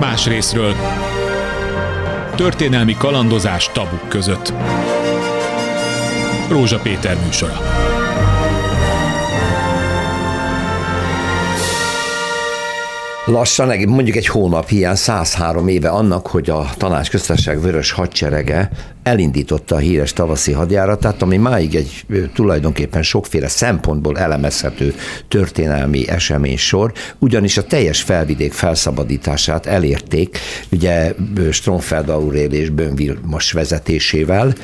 más részről. Történelmi kalandozás tabuk között. Rózsa Péter műsora. Lassan, mondjuk egy hónap hiány, 103 éve annak, hogy a tanácsköztársaság vörös hadserege elindította a híres tavaszi hadjáratát, ami máig egy tulajdonképpen sokféle szempontból elemezhető történelmi esemény sor, ugyanis a teljes felvidék felszabadítását elérték, ugye Stromfeld Aurél és Bönvilmos vezetésével,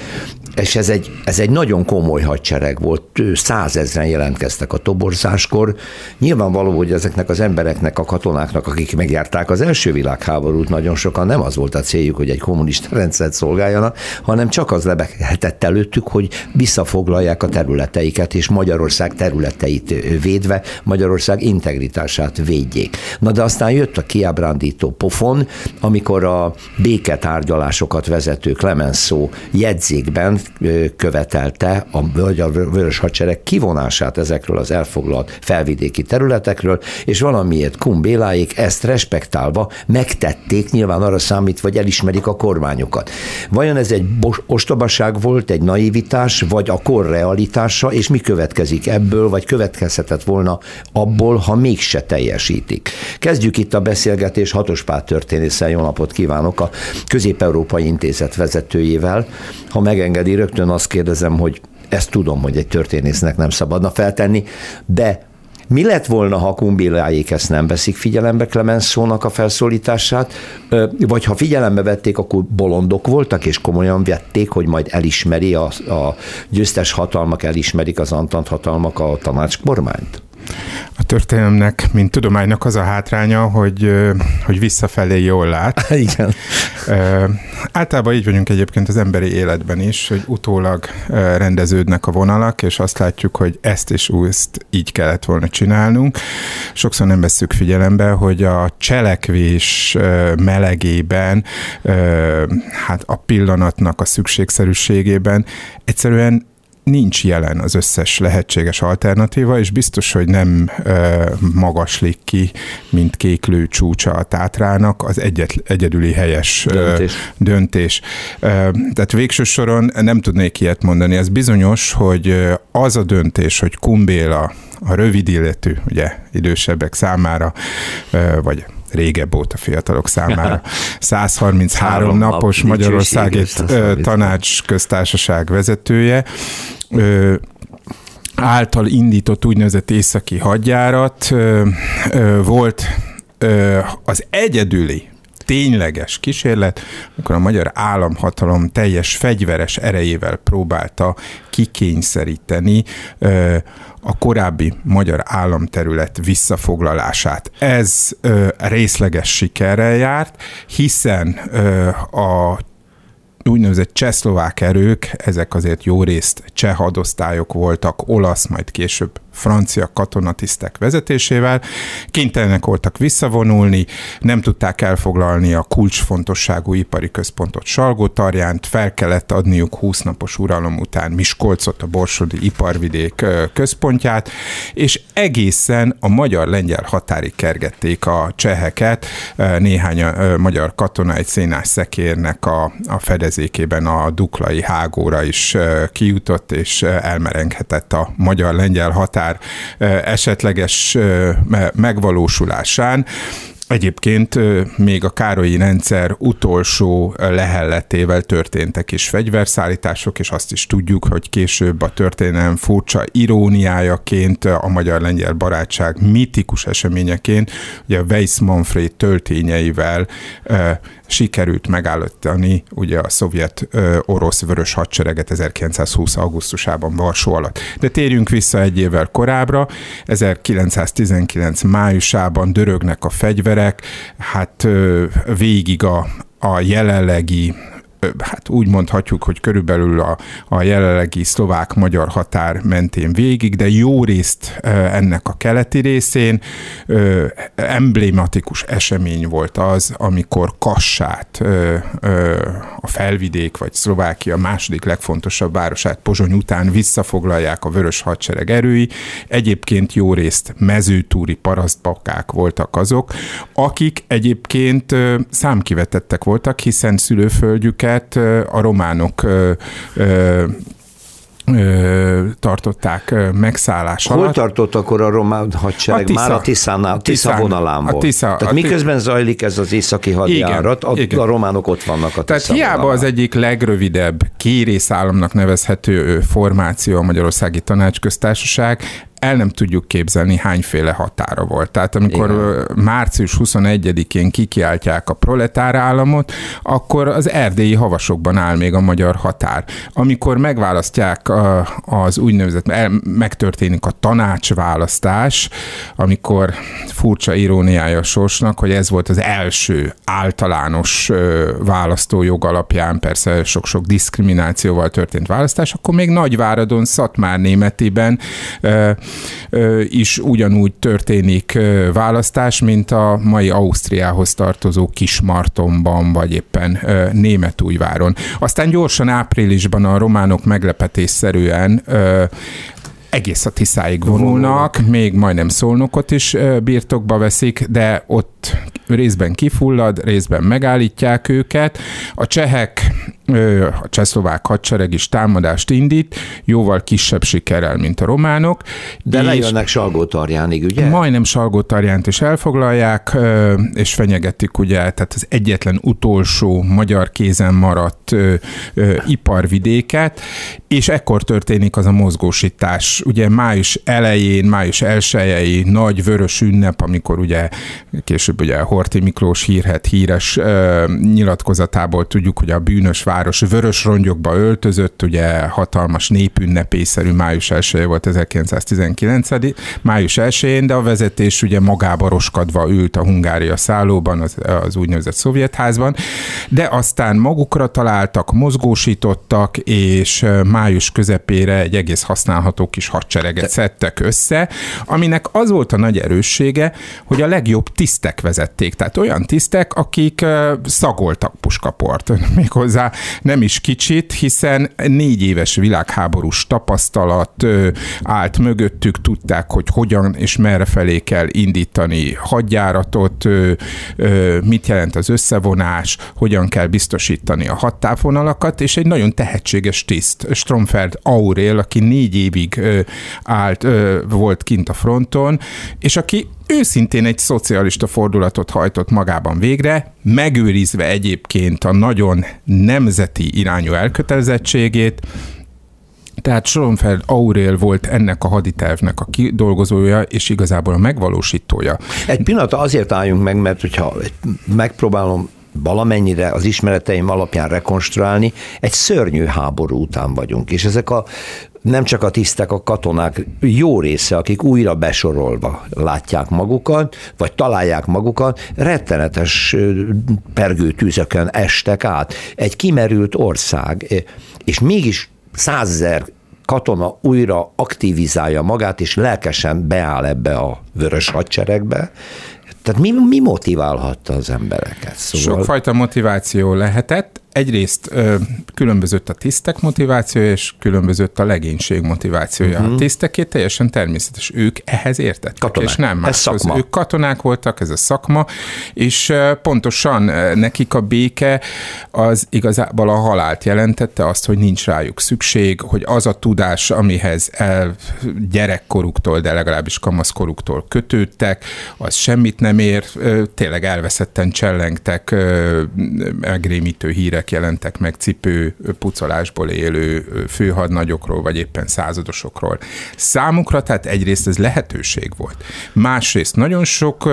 és ez egy, ez egy nagyon komoly hadsereg volt, százezren jelentkeztek a toborzáskor. Nyilvánvaló, hogy ezeknek az embereknek, a katonáknak, akik megjárták az első világháborút, nagyon sokan nem az volt a céljuk, hogy egy kommunista rendszert szolgáljanak, hanem csak az lebeghetett előttük, hogy visszafoglalják a területeiket, és Magyarország területeit védve Magyarország integritását védjék. Na de aztán jött a kiábrándító pofon, amikor a béketárgyalásokat vezető Clemenceau jegyzékben követelte a, Vörös Hadsereg kivonását ezekről az elfoglalt felvidéki területekről, és valamiért Kumbéláik ezt respektálva megtették, nyilván arra számít, vagy elismerik a kormányokat. Vajon ez egy ostobaság volt, egy naivitás, vagy a kor realitása, és mi következik ebből, vagy következhetett volna abból, ha mégse teljesítik. Kezdjük itt a beszélgetés Hatospát történészel. Jó napot kívánok a Közép-Európai Intézet vezetőjével. Ha megengedi, rögtön azt kérdezem, hogy ezt tudom, hogy egy történésznek nem szabadna feltenni, de mi lett volna, ha Kumbiláék ezt nem veszik figyelembe Clemenceau-nak a felszólítását, vagy ha figyelembe vették, akkor bolondok voltak, és komolyan vették, hogy majd elismeri a, a győztes hatalmak, elismerik az antant hatalmak a tanácskormányt? A történelemnek, mint tudománynak az a hátránya, hogy, hogy visszafelé jól lát. Igen. Általában így vagyunk egyébként az emberi életben is, hogy utólag rendeződnek a vonalak, és azt látjuk, hogy ezt és ezt így kellett volna csinálnunk. Sokszor nem veszük figyelembe, hogy a cselekvés melegében, hát a pillanatnak a szükségszerűségében egyszerűen nincs jelen az összes lehetséges alternatíva, és biztos, hogy nem ö, magaslik ki, mint kéklő csúcsa a tátrának az egyet, egyedüli helyes döntés. Ö, döntés. Ö, tehát végső soron nem tudnék ilyet mondani. Ez bizonyos, hogy az a döntés, hogy Kumbéla a rövid életű, ugye idősebbek számára, ö, vagy régebb óta fiatalok számára. 133 napos Magyarországi tanács köztársaság vezetője által indított úgynevezett északi hadjárat volt az egyedüli tényleges kísérlet, amikor a magyar államhatalom teljes fegyveres erejével próbálta kikényszeríteni a korábbi magyar államterület visszafoglalását. Ez részleges sikerrel járt, hiszen a úgynevezett csehszlovák erők, ezek azért jó részt cseh hadosztályok voltak, olasz, majd később francia katonatisztek vezetésével. Kénytelenek voltak visszavonulni, nem tudták elfoglalni a kulcsfontosságú ipari központot Salgótarjánt, fel kellett adniuk 20 napos uralom után Miskolcot, a Borsodi iparvidék központját, és egészen a magyar-lengyel határig kergették a cseheket, néhány magyar katona egy szénás szekérnek a, a fedezékében a duklai hágóra is kijutott, és elmerenghetett a magyar-lengyel határ esetleges megvalósulásán. Egyébként még a Károlyi rendszer utolsó lehelletével történtek is fegyverszállítások, és azt is tudjuk, hogy később a történelem furcsa iróniájaként, a magyar-lengyel barátság mitikus eseményeként, ugye Weiss Manfred töltényeivel sikerült megállítani ugye a szovjet orosz vörös hadsereget 1920. augusztusában Varsó alatt. De térjünk vissza egy évvel korábbra, 1919 májusában dörögnek a fegyverek, hát végig a, a jelenlegi hát úgy mondhatjuk, hogy körülbelül a, a jelenlegi szlovák-magyar határ mentén végig, de jó részt ennek a keleti részén emblématikus esemény volt az, amikor Kassát, a felvidék vagy Szlovákia második legfontosabb városát Pozsony után visszafoglalják a vörös hadsereg erői. Egyébként jó részt mezőtúri parasztbakák voltak azok, akik egyébként számkivetettek voltak, hiszen szülőföldjüket a románok ö, tartották megszállás Hol alatt. Hol tartott akkor a román hadsereg? A tisza, Már a Tiszánál, Tisza Tiszán, vonalán volt. A tisza, Tehát a miközben zajlik ez az északi hadjárat, igen, a, igen. a románok ott vannak a Tehát hiába vonalán. az egyik legrövidebb kérészállamnak nevezhető formáció a Magyarországi Tanácsköztársaság, el nem tudjuk képzelni, hányféle határa volt. Tehát amikor Igen. március 21-én kikiáltják a proletár államot, akkor az erdélyi havasokban áll még a magyar határ. Amikor megválasztják az úgynevezett, megtörténik a tanácsválasztás, amikor furcsa iróniája a sorsnak, hogy ez volt az első általános választójog alapján, persze sok-sok diszkriminációval történt választás, akkor még Nagyváradon, Szatmár németiben is ugyanúgy történik választás, mint a mai Ausztriához tartozó Kismartonban, vagy éppen Németújváron. Aztán gyorsan áprilisban a románok meglepetésszerűen egész a Tiszáig vonulnak, még majdnem szolnokot is birtokba veszik, de ott részben kifullad, részben megállítják őket. A csehek a csehszlovák hadsereg is támadást indít, jóval kisebb sikerrel, mint a románok. De lejönnek Salgótarjánig, ugye? Majdnem Salgótarjánt is elfoglalják, és fenyegetik ugye, tehát az egyetlen utolsó magyar kézen maradt iparvidéket, és ekkor történik az a mozgósítás. Ugye május elején, május elsőjei nagy vörös ünnep, amikor ugye később ugye Horti Miklós hírhet híres nyilatkozatából tudjuk, hogy a bűnös vár város vörös rongyokba öltözött, ugye hatalmas népünnepészerű május 1 volt 1919. május 1 de a vezetés ugye magába roskadva ült a Hungária szállóban, az, az úgynevezett szovjetházban, de aztán magukra találtak, mozgósítottak, és május közepére egy egész használható kis hadsereget szedtek össze, aminek az volt a nagy erőssége, hogy a legjobb tisztek vezették. Tehát olyan tisztek, akik szagoltak puskaport, méghozzá nem is kicsit, hiszen négy éves világháborús tapasztalat állt mögöttük, tudták, hogy hogyan és merre felé kell indítani hadjáratot, mit jelent az összevonás, hogyan kell biztosítani a hattávonalakat, és egy nagyon tehetséges tiszt, Stromfeld Aurél, aki négy évig állt, volt kint a fronton, és aki őszintén egy szocialista fordulatot hajtott magában végre, megőrizve egyébként a nagyon nemzeti irányú elkötelezettségét, tehát Schonfeld Aurél volt ennek a haditervnek a kidolgozója, és igazából a megvalósítója. Egy pillanat azért álljunk meg, mert hogyha megpróbálom valamennyire az ismereteim alapján rekonstruálni, egy szörnyű háború után vagyunk, és ezek a nem csak a tisztek, a katonák jó része, akik újra besorolva látják magukat, vagy találják magukat, rettenetes pergőtűzökön estek át. Egy kimerült ország, és mégis százezer katona újra aktivizálja magát, és lelkesen beáll ebbe a vörös hadseregbe, tehát mi, mi motiválhatta az embereket? Szóval... Sokfajta motiváció lehetett egyrészt ö, különbözött a tisztek motivációja, és különbözött a legénység motivációja. Uh-huh. A tiszteké teljesen természetes. Ők ehhez értettek, katonák. és nem Ez szakma. Ők katonák voltak, ez a szakma, és ö, pontosan nekik a béke az igazából a halált jelentette, azt, hogy nincs rájuk szükség, hogy az a tudás, amihez el gyerekkoruktól, de legalábbis kamaszkoruktól kötődtek, az semmit nem ér, tényleg elveszetten csellengtek megrémítő hírek hírek jelentek meg cipő pucolásból élő főhadnagyokról, vagy éppen századosokról. Számukra tehát egyrészt ez lehetőség volt. Másrészt nagyon sok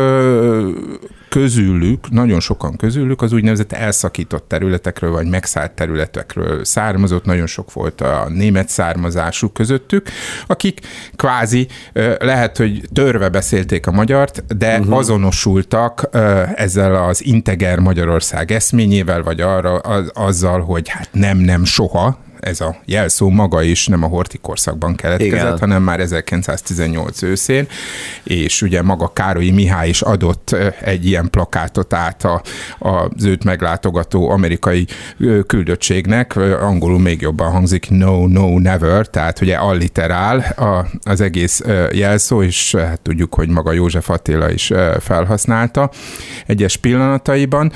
közülük, nagyon sokan közülük az úgynevezett elszakított területekről, vagy megszállt területekről származott, nagyon sok volt a német származású közöttük, akik kvázi lehet, hogy törve beszélték a magyart, de uh-huh. azonosultak ezzel az integer Magyarország eszményével, vagy arra, az, azzal, hogy hát nem, nem soha, ez a jelszó maga is nem a horti korszakban keletkezett, Igen. hanem már 1918 őszén, és ugye maga Károlyi Mihály is adott egy ilyen plakátot át a, az őt meglátogató amerikai küldöttségnek, angolul még jobban hangzik no, no, never, tehát ugye alliterál a, az egész jelszó, és hát tudjuk, hogy maga József Attila is felhasználta egyes pillanataiban.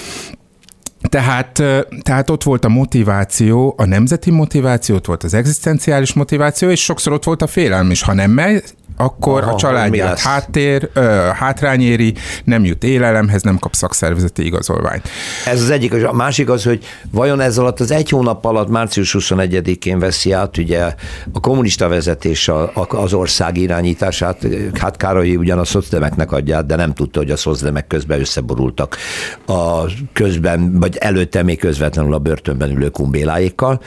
Tehát, tehát ott volt a motiváció, a nemzeti motiváció, ott volt az egzisztenciális motiváció, és sokszor ott volt a félelem is. Ha nem megy, akkor Aha, a családját háttér, ö, hátrányéri, nem jut élelemhez, nem kap szakszervezeti igazolványt. Ez az egyik, a másik az, hogy vajon ez alatt az egy hónap alatt, március 21-én veszi át ugye a kommunista vezetés az ország irányítását, hát Károlyi ugyan a szocdemeknek adja, de nem tudta, hogy a szocdemek közben összeborultak a közben, vagy előtte még közvetlenül a börtönben ülő kumbéláékkal,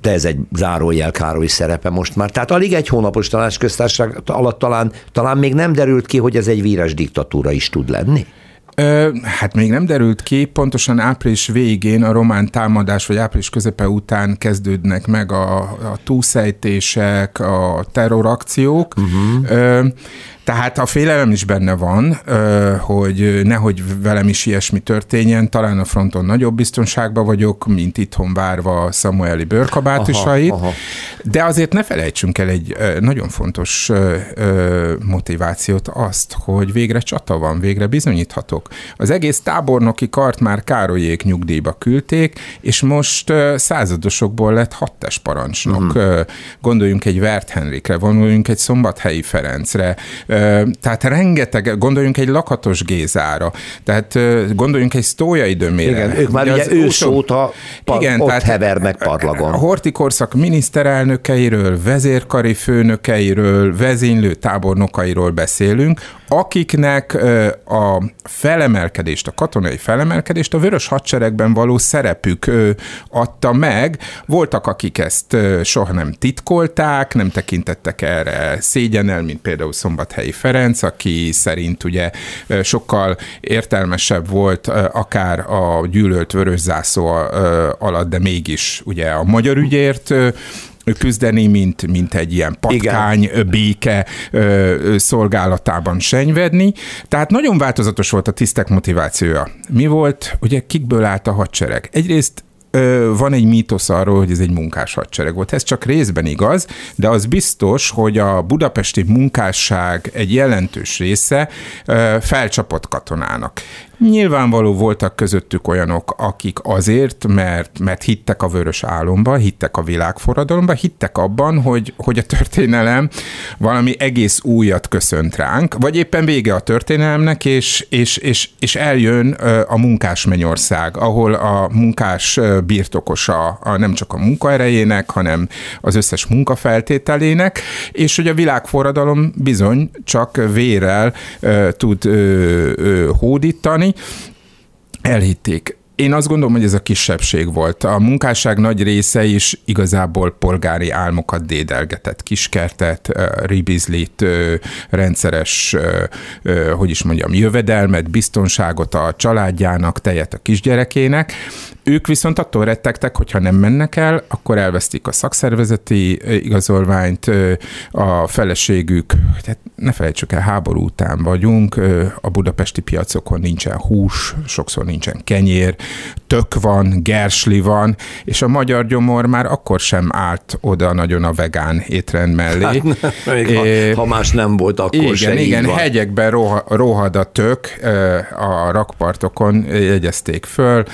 de ez egy zárójel Károly szerepe most már. Tehát alig egy hónapos tanácsköztársaság alatt talán, talán még nem derült ki, hogy ez egy víres diktatúra is tud lenni? Hát még nem derült ki, pontosan április végén a román támadás, vagy április közepe után kezdődnek meg a, a túlszejtések, a terrorakciók. Uh-huh. Tehát a félelem is benne van, hogy nehogy velem is ilyesmi történjen, talán a fronton nagyobb biztonságban vagyok, mint itthon várva Samueli bőrkabátusait, aha, aha. de azért ne felejtsünk el egy nagyon fontos motivációt, azt, hogy végre csata van, végre bizonyíthatok. Az egész tábornoki kart már Károlyék nyugdíjba küldték, és most századosokból lett hattes parancsnok. Uh-huh. Gondoljunk egy Vert Henrikre, gondoljunk egy Szombathelyi Ferencre, tehát rengeteg, gondoljunk egy lakatos Gézára, tehát gondoljunk egy Sztójai Dömére. Igen, ők már ugye, ugye ősz óta igen, ott tehát hevernek parlagon. A hortikorszak miniszterelnökeiről, vezérkari főnökeiről, vezénylő tábornokairól beszélünk, akiknek a felemelkedést, a katonai felemelkedést a vörös hadseregben való szerepük adta meg. Voltak, akik ezt soha nem titkolták, nem tekintettek erre szégyenel, mint például Szombathelyi Ferenc, aki szerint ugye sokkal értelmesebb volt akár a gyűlölt vörös zászló alatt, de mégis ugye a magyar ügyért küzdeni, mint, mint egy ilyen patkány, Igen. béke szolgálatában senyvedni. Tehát nagyon változatos volt a tisztek motivációja. Mi volt, ugye kikből állt a hadsereg? Egyrészt van egy mítosz arról, hogy ez egy munkás hadsereg volt. Ez csak részben igaz, de az biztos, hogy a budapesti munkásság egy jelentős része felcsapott katonának. Nyilvánvaló voltak közöttük olyanok, akik azért, mert, mert hittek a vörös álomba, hittek a világforradalomba, hittek abban, hogy, hogy a történelem valami egész újat köszönt ránk, vagy éppen vége a történelemnek, és, és, és, és eljön a munkás mennyország, ahol a munkás birtokosa a, nem csak a munkaerejének, hanem az összes munkafeltételének, és hogy a világforradalom bizony csak vérel tud hódítani, elhitték. Én azt gondolom, hogy ez a kisebbség volt. A munkásság nagy része is igazából polgári álmokat dédelgetett. Kiskertet, ribizlit, rendszeres, hogy is mondjam, jövedelmet, biztonságot a családjának, tejet a kisgyerekének. Ők viszont attól rettegtek, hogyha nem mennek el, akkor elvesztik a szakszervezeti igazolványt, a feleségük, tehát ne felejtsük el, háború után vagyunk, a budapesti piacokon nincsen hús, sokszor nincsen kenyér, tök van, gersli van, és a magyar gyomor már akkor sem állt oda nagyon a vegán étrend mellé. Hát, é, ha, ha más nem volt, akkor igen, se Igen, van. hegyekben roha, rohad a tök, a rakpartokon jegyezték föl,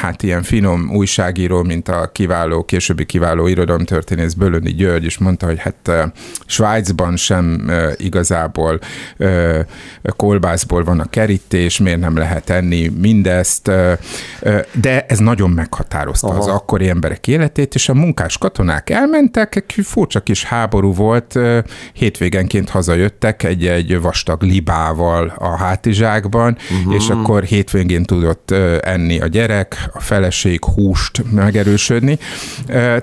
hát ilyen finom újságíró, mint a kiváló, későbbi kiváló irodalomtörténész Bölöni György is mondta, hogy hát Svájcban sem igazából kolbászból van a kerítés, miért nem lehet enni mindezt, ezt, de ez nagyon meghatározta Aha. az akkori emberek életét, és a munkás katonák elmentek, egy furcsa kis háború volt, hétvégenként hazajöttek egy-egy vastag libával a hátizsákban, uh-huh. és akkor hétvégén tudott enni a gyerek, a feleség húst megerősödni.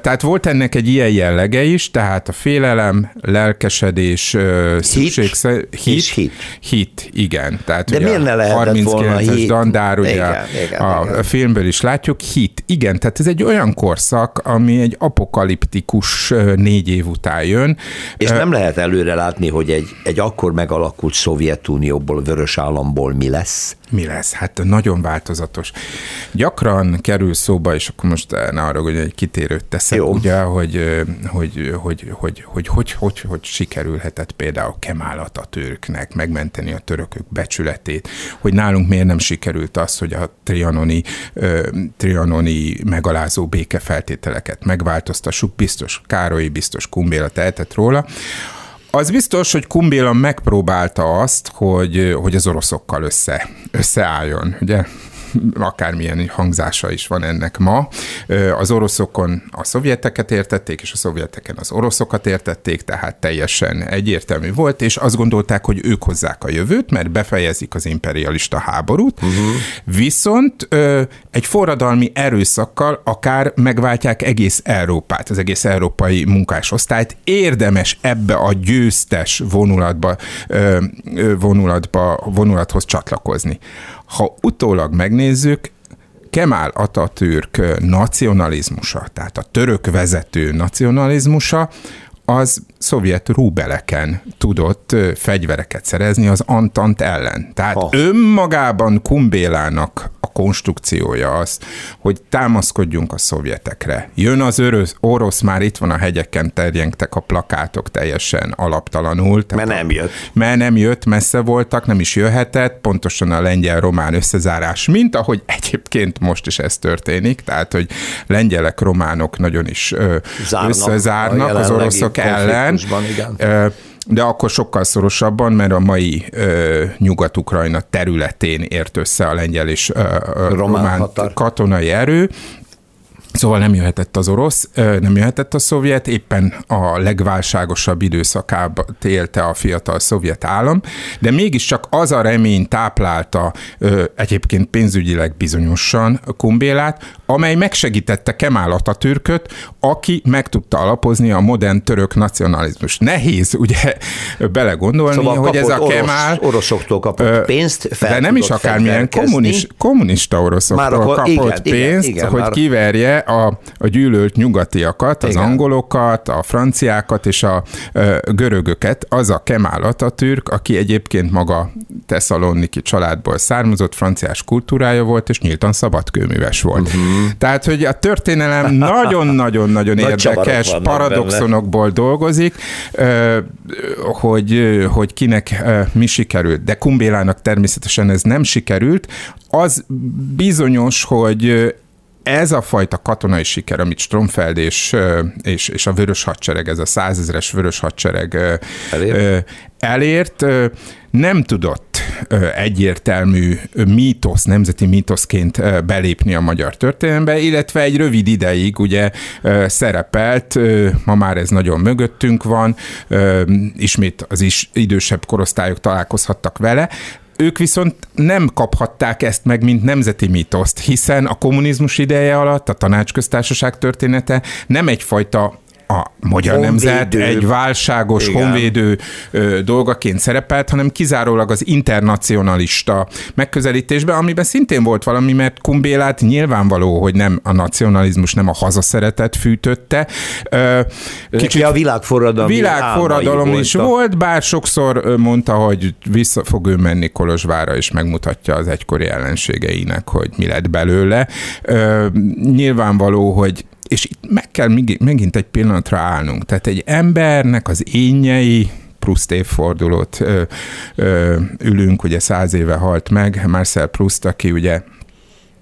Tehát volt ennek egy ilyen jellege is, tehát a félelem, lelkesedés, szükség... Hit, hit. Hit, igen. Tehát De miért ne lehetett 39-es dandár, ugye igen, igen, a igen. filmből is látjuk, hit. Igen, tehát ez egy olyan korszak, ami egy apokaliptikus négy év után jön. És nem lehet előre látni, hogy egy, egy akkor megalakult Szovjetunióból, vörös államból mi lesz? Mi lesz? Hát nagyon változatos. Gyakran kerül szóba, és akkor most ne arra, hogy egy kitérőt teszek, Jó. ugye, hogy hogy, hogy, hogy, hogy, hogy, hogy, hogy sikerülhetett például Kemal Atatürknek megmenteni a törökök becsületét, hogy nálunk miért nem sikerült az, hogy a trianoni, trianoni megalázó békefeltételeket megváltoztassuk, biztos Károly, biztos Kumbéla tehetett róla, az biztos, hogy Kumbéla megpróbálta azt, hogy, hogy az oroszokkal össze, összeálljon, ugye? Akármilyen hangzása is van ennek ma. Az oroszokon a szovjeteket értették, és a szovjeteken az oroszokat értették, tehát teljesen egyértelmű volt, és azt gondolták, hogy ők hozzák a jövőt, mert befejezik az imperialista háborút, uh-huh. viszont egy forradalmi erőszakkal akár megváltják egész Európát, az egész európai munkásosztályt. Érdemes ebbe a győztes vonulatba, vonulatba, vonulathoz csatlakozni. Ha utólag megnézzük, Kemal Atatürk nacionalizmusa, tehát a török vezető nacionalizmusa, az szovjet rúbeleken tudott fegyvereket szerezni az Antant ellen. Tehát ha. önmagában Kumbélának konstrukciója az, hogy támaszkodjunk a szovjetekre. Jön az orosz, orosz már itt van a hegyeken, terjengtek a plakátok teljesen alaptalanul. Mert nem jött. Mert nem jött, messze voltak, nem is jöhetett, pontosan a lengyel-román összezárás, mint ahogy egyébként most is ez történik, tehát, hogy lengyelek, románok nagyon is Zárnak összezárnak az oroszok ellen. Igen de akkor sokkal szorosabban, mert a mai ö, Nyugat-Ukrajna területén ért össze a lengyel és ö, román, román katonai erő, Szóval nem jöhetett az orosz, nem jöhetett a szovjet, éppen a legválságosabb időszakában élte a fiatal szovjet állam, de mégiscsak az a remény táplálta egyébként pénzügyileg bizonyosan Kumbélát, amely megsegítette Kemal Atatürköt, aki meg tudta alapozni a modern török nacionalizmus. Nehéz ugye belegondolni, szóval hogy ez a Kemal... Orosz, oroszoktól kapott pénzt, De nem is akármilyen kommunis, kommunista oroszoktól akkor, kapott igen, pénzt, igen, igen, hogy már... kiverje a, a gyűlölt nyugatiakat, az Igen. angolokat, a franciákat és a ö, görögöket, az a Kemal Atatürk, aki egyébként maga Tesszaloniki családból származott, franciás kultúrája volt, és nyíltan szabadkőműves volt. Uh-huh. Tehát, hogy a történelem nagyon-nagyon-nagyon érdekes paradoxonokból dolgozik, hogy, hogy kinek mi sikerült. De Kumbélának természetesen ez nem sikerült. Az bizonyos, hogy ez a fajta katonai siker, amit Stromfeld és, és, és a vörös hadsereg, ez a százezeres vörös hadsereg elért, elért nem tudott egyértelmű mítosz, nemzeti mítoszként belépni a magyar történelembe, illetve egy rövid ideig ugye szerepelt, ma már ez nagyon mögöttünk van, ismét az is idősebb korosztályok találkozhattak vele, ők viszont nem kaphatták ezt meg, mint nemzeti mítoszt, hiszen a kommunizmus ideje alatt a tanácsköztársaság története nem egyfajta a magyar honvédő. nemzet egy válságos Igen. honvédő ö, dolgaként szerepelt, hanem kizárólag az internacionalista megközelítésben, amiben szintén volt valami, mert Kumbélát nyilvánvaló, hogy nem a nacionalizmus, nem a hazaszeretet fűtötte. Ö, kicsit a világforradalom világforradalom is volt, volt, bár sokszor mondta, hogy vissza fog ő menni Kolozsvára, és megmutatja az egykori ellenségeinek, hogy mi lett belőle. Ö, nyilvánvaló, hogy és itt meg kell megint egy pillanatra állnunk. Tehát egy embernek az énjei, Proust évfordulót ö, ö, ülünk, ugye száz éve halt meg, Marcel Proust, aki ugye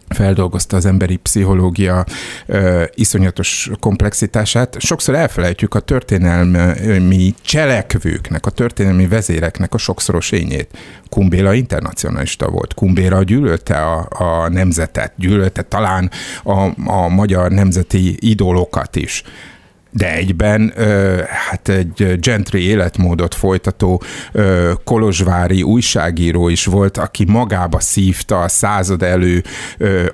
feldolgozta az emberi pszichológia ö, iszonyatos komplexitását. Sokszor elfelejtjük a történelmi cselekvőknek, a történelmi vezéreknek a sokszoros ényét. Kumbéla internacionalista volt. Kumbéla gyűlölte a, a nemzetet, gyűlölte talán a, a magyar nemzeti idólokat is de egyben hát egy gentry életmódot folytató kolozsvári újságíró is volt, aki magába szívta a század elő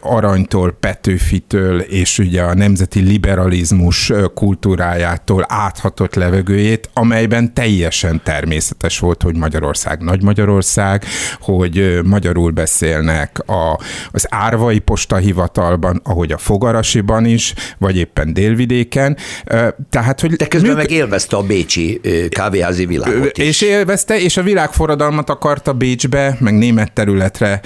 aranytól, Petőfitől és ugye a nemzeti liberalizmus kultúrájától áthatott levegőjét, amelyben teljesen természetes volt, hogy Magyarország nagy Magyarország, hogy magyarul beszélnek a, az Árvai Postahivatalban, ahogy a Fogarasiban is, vagy éppen délvidéken, tehát, hogy De közben műk... meg élvezte a bécsi kávéházi világot is. És élvezte, és a világforradalmat akarta Bécsbe, meg német területre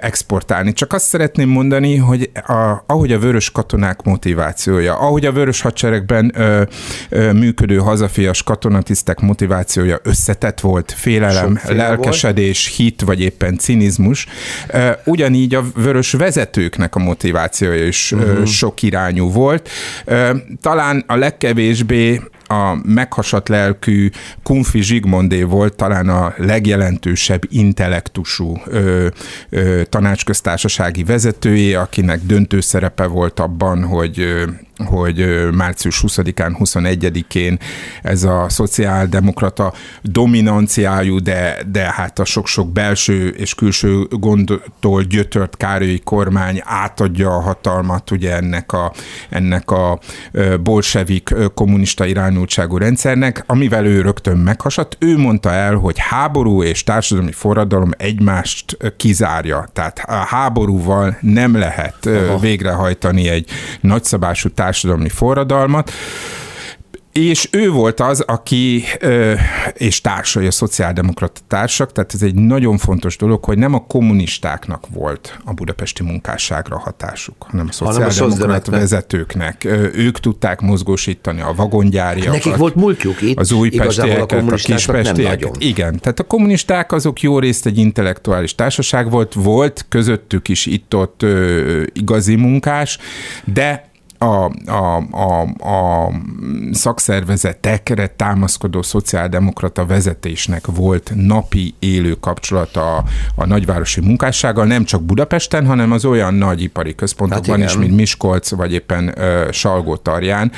exportálni. Csak azt szeretném mondani, hogy a, ahogy a vörös katonák motivációja, ahogy a vörös hadseregben ö, ö, működő hazafias katonatisztek motivációja összetett volt, félelem, lelkesedés, volt. hit, vagy éppen cinizmus, ö, ugyanígy a vörös vezetőknek a motivációja is uh-huh. sok irányú volt. Ö, talán a leg legkevésbé a meghasadt lelkű Kunfi Zsigmondé volt talán a legjelentősebb intellektusú ö, ö, tanácsköztársasági vezetője, akinek döntő szerepe volt abban, hogy ö, hogy március 20-án, 21-én ez a szociáldemokrata dominanciájú, de, de hát a sok-sok belső és külső gondtól gyötört Károlyi kormány átadja a hatalmat ugye ennek a, ennek a bolsevik kommunista irányultságú rendszernek, amivel ő rögtön meghasadt. Ő mondta el, hogy háború és társadalmi forradalom egymást kizárja. Tehát a háborúval nem lehet Aha. végrehajtani egy nagyszabású társadalmi társadalmi forradalmat, és ő volt az, aki, és társai, a szociáldemokrata társak, tehát ez egy nagyon fontos dolog, hogy nem a kommunistáknak volt a budapesti munkásságra hatásuk, hanem a szociáldemokrata vezetőknek. Ők tudták mozgósítani a vagongyáriakat. Nekik volt múltjuk itt, az újpestieket, a, a kispestieket. Igen, tehát a kommunisták azok jó részt egy intellektuális társaság volt, volt közöttük is itt-ott igazi munkás, de a, a, a, a szakszervezetekre támaszkodó szociáldemokrata vezetésnek volt napi élő kapcsolata a, a nagyvárosi munkássággal, nem csak Budapesten, hanem az olyan nagy ipari központokban hát is, mint Miskolc, vagy éppen uh, Salgó-Tarján,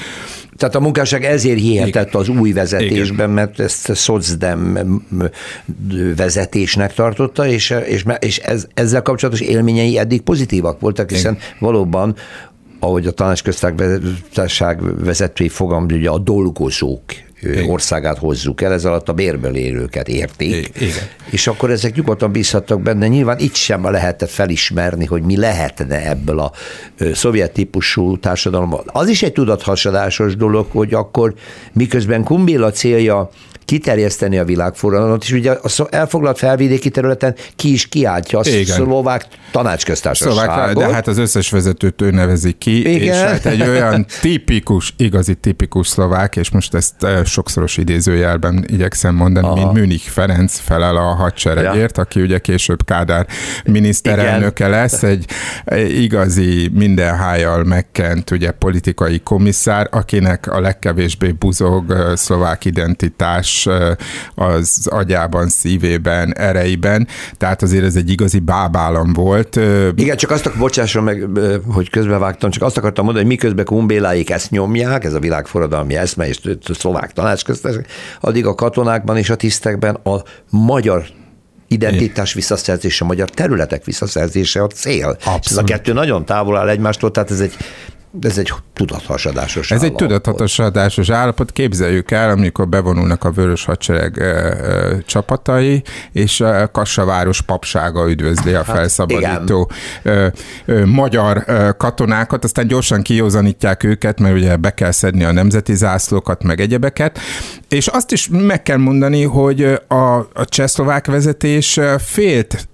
tehát a munkásság ezért hihetett az új vezetésben, mert ezt szocdem vezetésnek tartotta, és, és, és ez, ezzel kapcsolatos élményei eddig pozitívak voltak, hiszen Igen. valóban ahogy a tanácsköztársaság vezetői fogalmaz, ugye a dolgozók igen. országát hozzuk el, ez alatt a bérből élőket érték, Igen. és akkor ezek nyugodtan bízhattak benne. Nyilván itt sem lehetett felismerni, hogy mi lehetne ebből a szovjet típusú társadalomban. Az is egy tudathasadásos dolog, hogy akkor miközben Kumbila célja kiterjeszteni a világforradalmat, és ugye a elfoglalt felvidéki területen ki is kiáltja a Igen. szlovák tanácsköztársaságot. Szlovák, de hát az összes vezetőt ő nevezi ki, Igen. és hát egy olyan tipikus, igazi tipikus szlovák, és most ezt eh, sokszoros idézőjelben igyekszem mondani, Aha. mint Münich Ferenc felel a hadseregért, ja. aki ugye később Kádár miniszterelnöke Igen. lesz, egy igazi mindenhájjal megkent ugye politikai komisszár, akinek a legkevésbé buzog eh, szlovák identitás az agyában, szívében, ereiben, tehát azért ez egy igazi bábállam volt. Igen, csak azt, bocsásson meg, hogy közbevágtam, csak azt akartam mondani, hogy miközben kumbéláik ezt nyomják, ez a világforradalmi eszme és szlovák tanácsköztársaság, addig a katonákban és a tisztekben a magyar identitás visszaszerzése, a magyar területek visszaszerzése a cél. Abszolút. És ez a kettő nagyon távol áll egymástól, tehát ez egy ez egy tudathasadásos Ez állapot. egy tudathasadásos állapot. Képzeljük el, amikor bevonulnak a Vörös Hadsereg e, e, csapatai, és a Kassaváros papsága üdvözli a hát, felszabadító hát, e, magyar katonákat, aztán gyorsan kiózanítják őket, mert ugye be kell szedni a nemzeti zászlókat, meg egyebeket. És azt is meg kell mondani, hogy a, a csehszlovák vezetés félt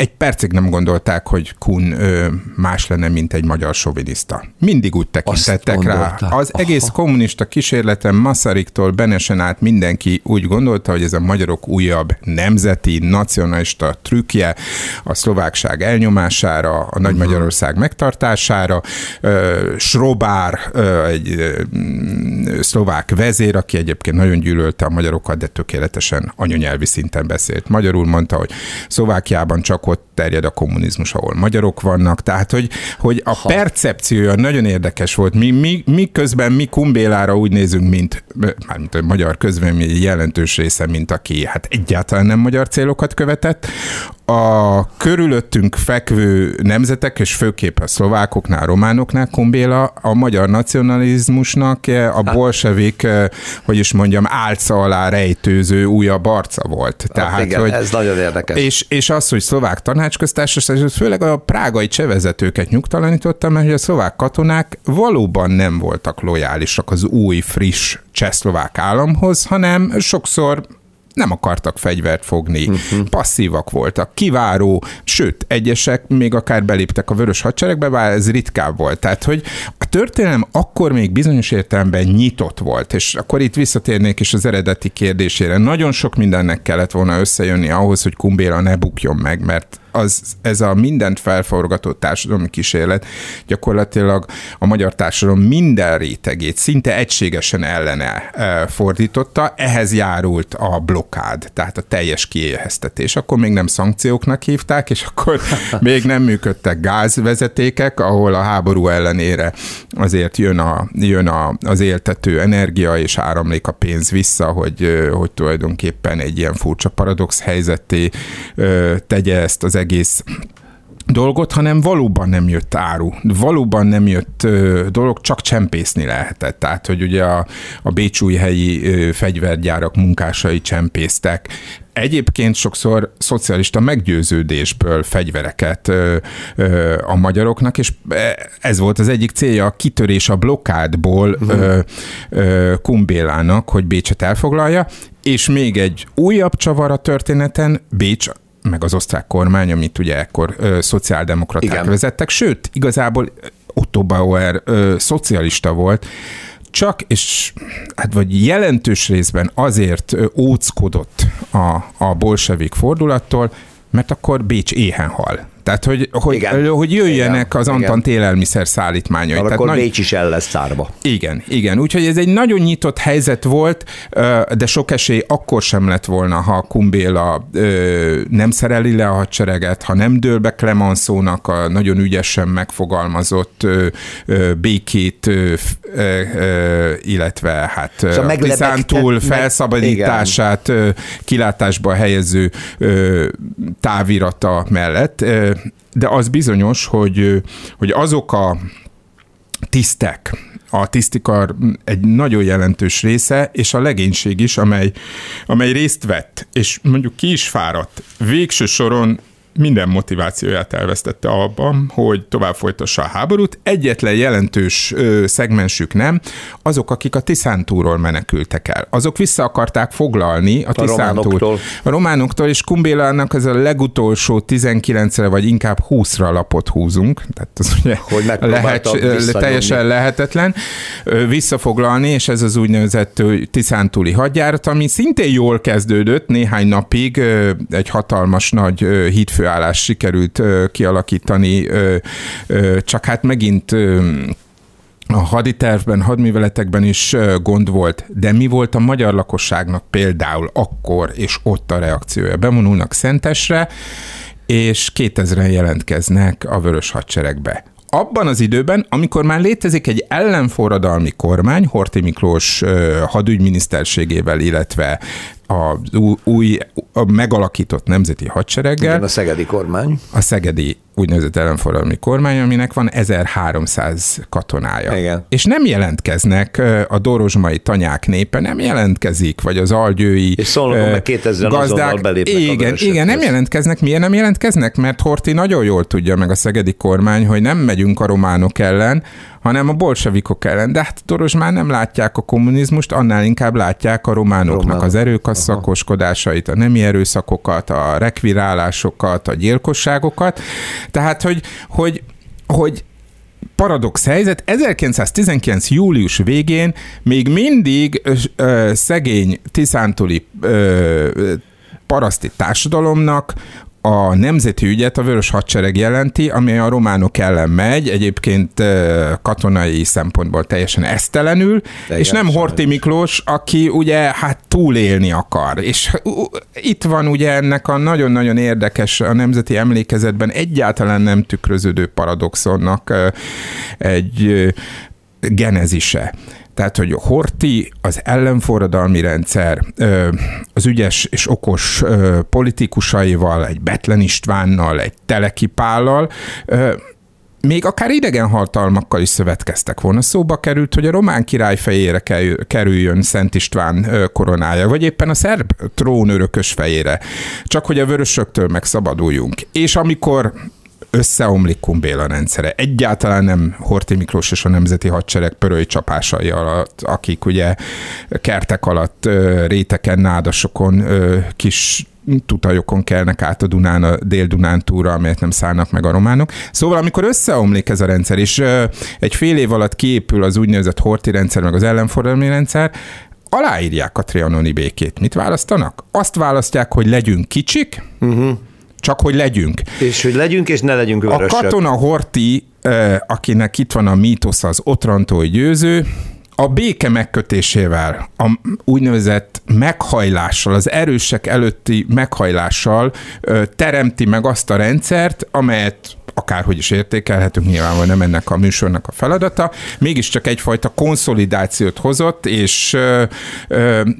egy percig nem gondolták, hogy Kun ö, más lenne, mint egy magyar soviniszta. Mindig úgy tekintettek rá. Az Aha. egész kommunista kísérleten Masariktól Benesen át mindenki úgy gondolta, hogy ez a magyarok újabb nemzeti, nacionalista trükkje a szlovákság elnyomására, a Nagy. Magyarország megtartására. Schrobár, egy szlovák vezér, aki egyébként nagyon gyűlölte a magyarokat, de tökéletesen anyanyelvi szinten beszélt. Magyarul mondta, hogy Szlovákiában csak ott terjed a kommunizmus, ahol magyarok vannak. Tehát, hogy, hogy a ha. percepciója nagyon érdekes volt. Mi, mi, mi közben mi Kumbélára úgy nézünk, mint, mármint a magyar közvélemény jelentős része, mint aki hát egyáltalán nem magyar célokat követett a körülöttünk fekvő nemzetek, és főképp a szlovákoknál, a románoknál Kumbéla a magyar nacionalizmusnak a hát. bolsevik, hogy is mondjam, álca alá rejtőző újabb arca volt. Hát Tehát, igen, hogy, ez nagyon érdekes. És, és az, hogy szlovák tanácsköztársaság, ez főleg a prágai csevezetőket nyugtalanította, mert a szlovák katonák valóban nem voltak lojálisak az új, friss csehszlovák államhoz, hanem sokszor nem akartak fegyvert fogni, uh-huh. passzívak voltak, kiváró, sőt, egyesek még akár beléptek a vörös hadseregbe, bár ez ritkább volt. Tehát, hogy a történelem akkor még bizonyos értelemben nyitott volt, és akkor itt visszatérnék is az eredeti kérdésére. Nagyon sok mindennek kellett volna összejönni ahhoz, hogy Kumbéla ne bukjon meg, mert az, ez a mindent felforgató társadalmi kísérlet gyakorlatilag a magyar társadalom minden rétegét szinte egységesen ellene e, fordította, ehhez járult a blokád, tehát a teljes kiéheztetés. Akkor még nem szankcióknak hívták, és akkor még nem működtek gázvezetékek, ahol a háború ellenére azért jön, a, jön a, az éltető energia, és áramlik a pénz vissza, hogy, hogy tulajdonképpen egy ilyen furcsa paradox helyzeté tegye ezt az egész dolgot, hanem valóban nem jött áru, valóban nem jött ö, dolog, csak csempészni lehetett. Tehát, hogy ugye a, a bécsújhelyi ö, fegyvergyárak munkásai csempésztek, egyébként sokszor szocialista meggyőződésből fegyvereket ö, ö, a magyaroknak, és ez volt az egyik célja, a kitörés a blokkádból uh-huh. ö, ö, Kumbélának, hogy Bécset elfoglalja, és még egy újabb csavar a történeten, Bécs meg az osztrák kormány, amit ugye ekkor ö, szociáldemokraták Igen. vezettek, sőt, igazából Otto Bauer ö, szocialista volt, csak, és hát vagy jelentős részben azért óckodott a, a bolsevik fordulattól, mert akkor Bécs éhen hal. Tehát, hogy, hogy, igen. hogy jöjjenek igen. az Antant igen. élelmiszer szállítmányai. Tehát akkor nagy... Bécs is el lesz szárva. Igen, igen. Úgyhogy ez egy nagyon nyitott helyzet volt, de sok esély akkor sem lett volna, ha Kumbéla nem szereli le a hadsereget, ha nem dől be Clemenceaunak a nagyon ügyesen megfogalmazott békét, illetve hát szóval Tiszántúl felszabadítását igen. kilátásba helyező távirata mellett de az bizonyos, hogy, hogy azok a tisztek, a tisztikar egy nagyon jelentős része, és a legénység is, amely, amely részt vett, és mondjuk ki is fáradt. Végső soron minden motivációját elvesztette abban, hogy tovább folytassa a háborút. Egyetlen jelentős ö, szegmensük nem, azok, akik a Tiszántúról menekültek el. Azok vissza akarták foglalni a, a Tiszántúr. A románoktól, és Kumbélának ez a legutolsó 19-re, vagy inkább 20-ra lapot húzunk. Tehát az ugye hogy lehet, teljesen lehetetlen visszafoglalni, és ez az úgynevezett Tiszántúli hadjárat, ami szintén jól kezdődött néhány napig, egy hatalmas nagy hídfő főállást sikerült kialakítani, csak hát megint a haditervben, hadműveletekben is gond volt, de mi volt a magyar lakosságnak például akkor és ott a reakciója? Bevonulnak Szentesre, és 2000-en jelentkeznek a vörös hadseregbe abban az időben, amikor már létezik egy ellenforradalmi kormány, Horthy Miklós hadügyminiszterségével, illetve a új, a megalakított nemzeti hadsereggel. Igen, a szegedi kormány. A szegedi úgynevezett ellenforradalmi kormány, aminek van 1300 katonája. Igen. És nem jelentkeznek a dorozsmai tanyák népe, nem jelentkezik, vagy az algyői És Szolnokon meg 2000 azonnal belépnek a Igen, igen, nem jelentkeznek. Miért nem jelentkeznek? Mert Horti nagyon jól tudja meg a szegedi kormány, hogy nem megyünk a románok ellen, hanem a bolsevikok ellen. De hát Dorozsmán nem látják a kommunizmust, annál inkább látják a románoknak Románok. az erőkasszakoskodásait, a nemi erőszakokat, a rekvirálásokat, a gyilkosságokat. Tehát, hogy, hogy, hogy paradox helyzet, 1919. július végén még mindig ö, szegény tiszántuli ö, paraszti társadalomnak a nemzeti ügyet a Vörös Hadsereg jelenti, ami a románok ellen megy, egyébként katonai szempontból teljesen esztelenül, De és nem. Horthy Miklós, aki ugye hát túlélni akar. És itt van ugye ennek a nagyon-nagyon érdekes a nemzeti emlékezetben egyáltalán nem tükröződő paradoxonnak egy genezise. Tehát, hogy Horti, az ellenforradalmi rendszer, az ügyes és okos politikusaival, egy Betlen Istvánnal, egy Teleki Pállal, ö, még akár idegen hatalmakkal is szövetkeztek volna. Szóba került, hogy a román király fejére kerüljön Szent István koronája, vagy éppen a szerb trónörökös fejére, csak hogy a vörösöktől megszabaduljunk. És amikor összeomlik Kumbéla rendszere. Egyáltalán nem Horthy Miklós és a Nemzeti Hadsereg pörői csapásai alatt, akik ugye kertek alatt, réteken, nádasokon, kis tutajokon kelnek át a Dunán, a Dél-Dunán túra, amelyet nem szállnak meg a románok. Szóval amikor összeomlik ez a rendszer, és egy fél év alatt kiépül az úgynevezett Horthy rendszer, meg az ellenforradalmi rendszer, aláírják a trianoni békét. Mit választanak? Azt választják, hogy legyünk kicsik, uh-huh. Csak hogy legyünk. És hogy legyünk, és ne legyünk A vörösök. katona Horti, akinek itt van a mítosz az otrantói győző, a béke megkötésével, a úgynevezett meghajlással, az erősek előtti meghajlással teremti meg azt a rendszert, amelyet akárhogy is értékelhetünk, nyilvánvalóan nem ennek a műsornak a feladata, mégiscsak egyfajta konszolidációt hozott, és,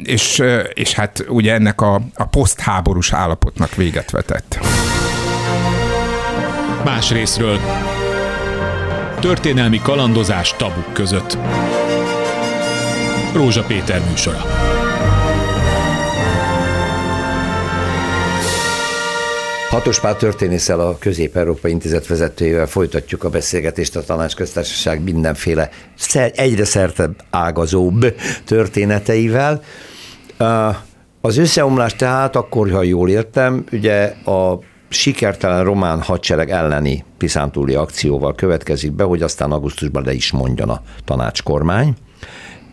és, és hát ugye ennek a, a posztháborús állapotnak véget vetett. Más részről történelmi kalandozás tabuk között. Rózsa Péter műsora. Hatos Pál történésszel a Közép-Európai Intézet vezetőjével folytatjuk a beszélgetést a tanácsköztársaság mindenféle egyre szerte ágazóbb történeteivel. Az összeomlás tehát akkor, ha jól értem, ugye a sikertelen román hadsereg elleni piszántúli akcióval következik be, hogy aztán augusztusban le is mondjon a tanácskormány.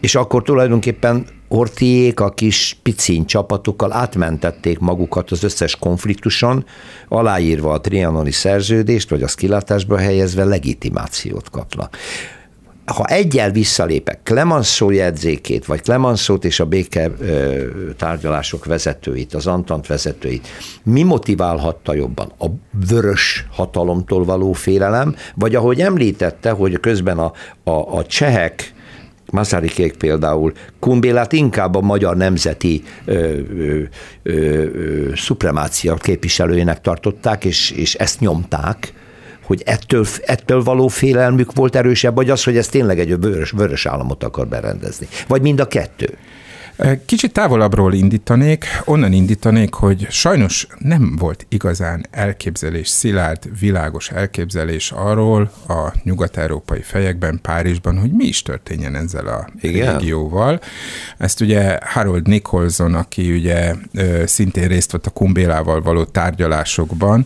És akkor tulajdonképpen Ortiék a kis picin csapatokkal átmentették magukat az összes konfliktuson, aláírva a trianoni szerződést, vagy az kilátásba helyezve legitimációt kapnak. Ha egyel visszalépek Clemenceau jegyzékét, vagy Clemenceau-t és a béke ö, tárgyalások vezetőit, az Antant vezetőit, mi motiválhatta jobban? A vörös hatalomtól való félelem, vagy ahogy említette, hogy közben a, a, a csehek, Masarykék például Kumbélát inkább a magyar nemzeti ö, ö, ö, ö, szupremácia képviselőjének tartották, és, és ezt nyomták, hogy ettől, ettől való félelmük volt erősebb, vagy az, hogy ez tényleg egy vörös, vörös államot akar berendezni. Vagy mind a kettő. Kicsit távolabbról indítanék, onnan indítanék, hogy sajnos nem volt igazán elképzelés, szilárd, világos elképzelés arról a nyugat-európai fejekben, Párizsban, hogy mi is történjen ezzel a Igen? régióval. Ezt ugye Harold Nicholson, aki ugye szintén részt vett a Kumbélával való tárgyalásokban,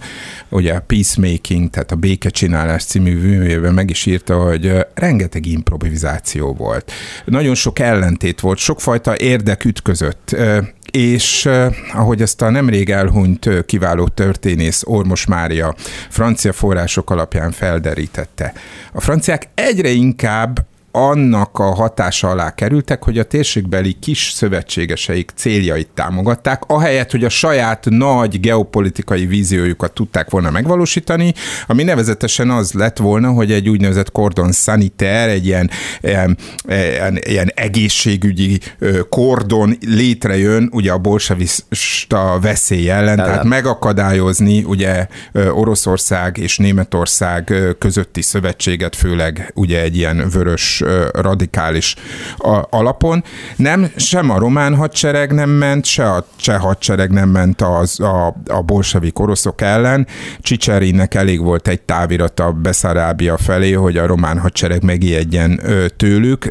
ugye a Peacemaking, tehát a békecsinálás című művében meg is írta, hogy rengeteg improvizáció volt. Nagyon sok ellentét volt, sokfajta érdek ütközött. És ahogy ezt a nemrég elhunyt kiváló történész Ormos Mária francia források alapján felderítette, a franciák egyre inkább annak a hatása alá kerültek, hogy a térségbeli kis szövetségeseik céljait támogatták, ahelyett, hogy a saját nagy geopolitikai víziójukat tudták volna megvalósítani, ami nevezetesen az lett volna, hogy egy úgynevezett kordon saniter, egy ilyen, ilyen, ilyen, egészségügyi kordon létrejön ugye a bolsevista veszély ellen, ellen, tehát megakadályozni ugye Oroszország és Németország közötti szövetséget, főleg ugye egy ilyen vörös radikális alapon. Nem, sem a román hadsereg nem ment, se a cseh hadsereg nem ment az, a, a bolsevik oroszok ellen. Csicserinnek elég volt egy távirata Beszarábia felé, hogy a román hadsereg megijedjen tőlük.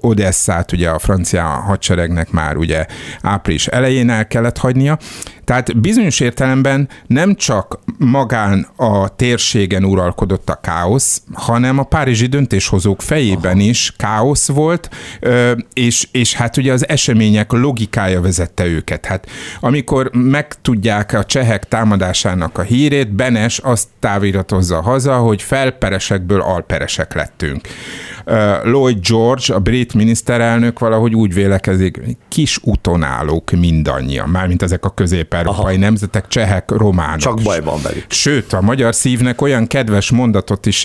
Odesszát ugye a francia hadseregnek már ugye április elején el kellett hagynia. Tehát bizonyos értelemben nem csak magán a térségen uralkodott a káosz, hanem a párizsi döntéshozók fejében Aha. is káosz volt, és, és hát ugye az események logikája vezette őket. Hát amikor megtudják a csehek támadásának a hírét, Benes azt táviratozza haza, hogy felperesekből alperesek lettünk. Lloyd George, a brit miniszterelnök valahogy úgy vélekezik, kis utonálók mindannyian, mármint ezek a közép-európai Aha. nemzetek, csehek, románok. Csak baj van velük. Sőt, a magyar szívnek olyan kedves mondatot is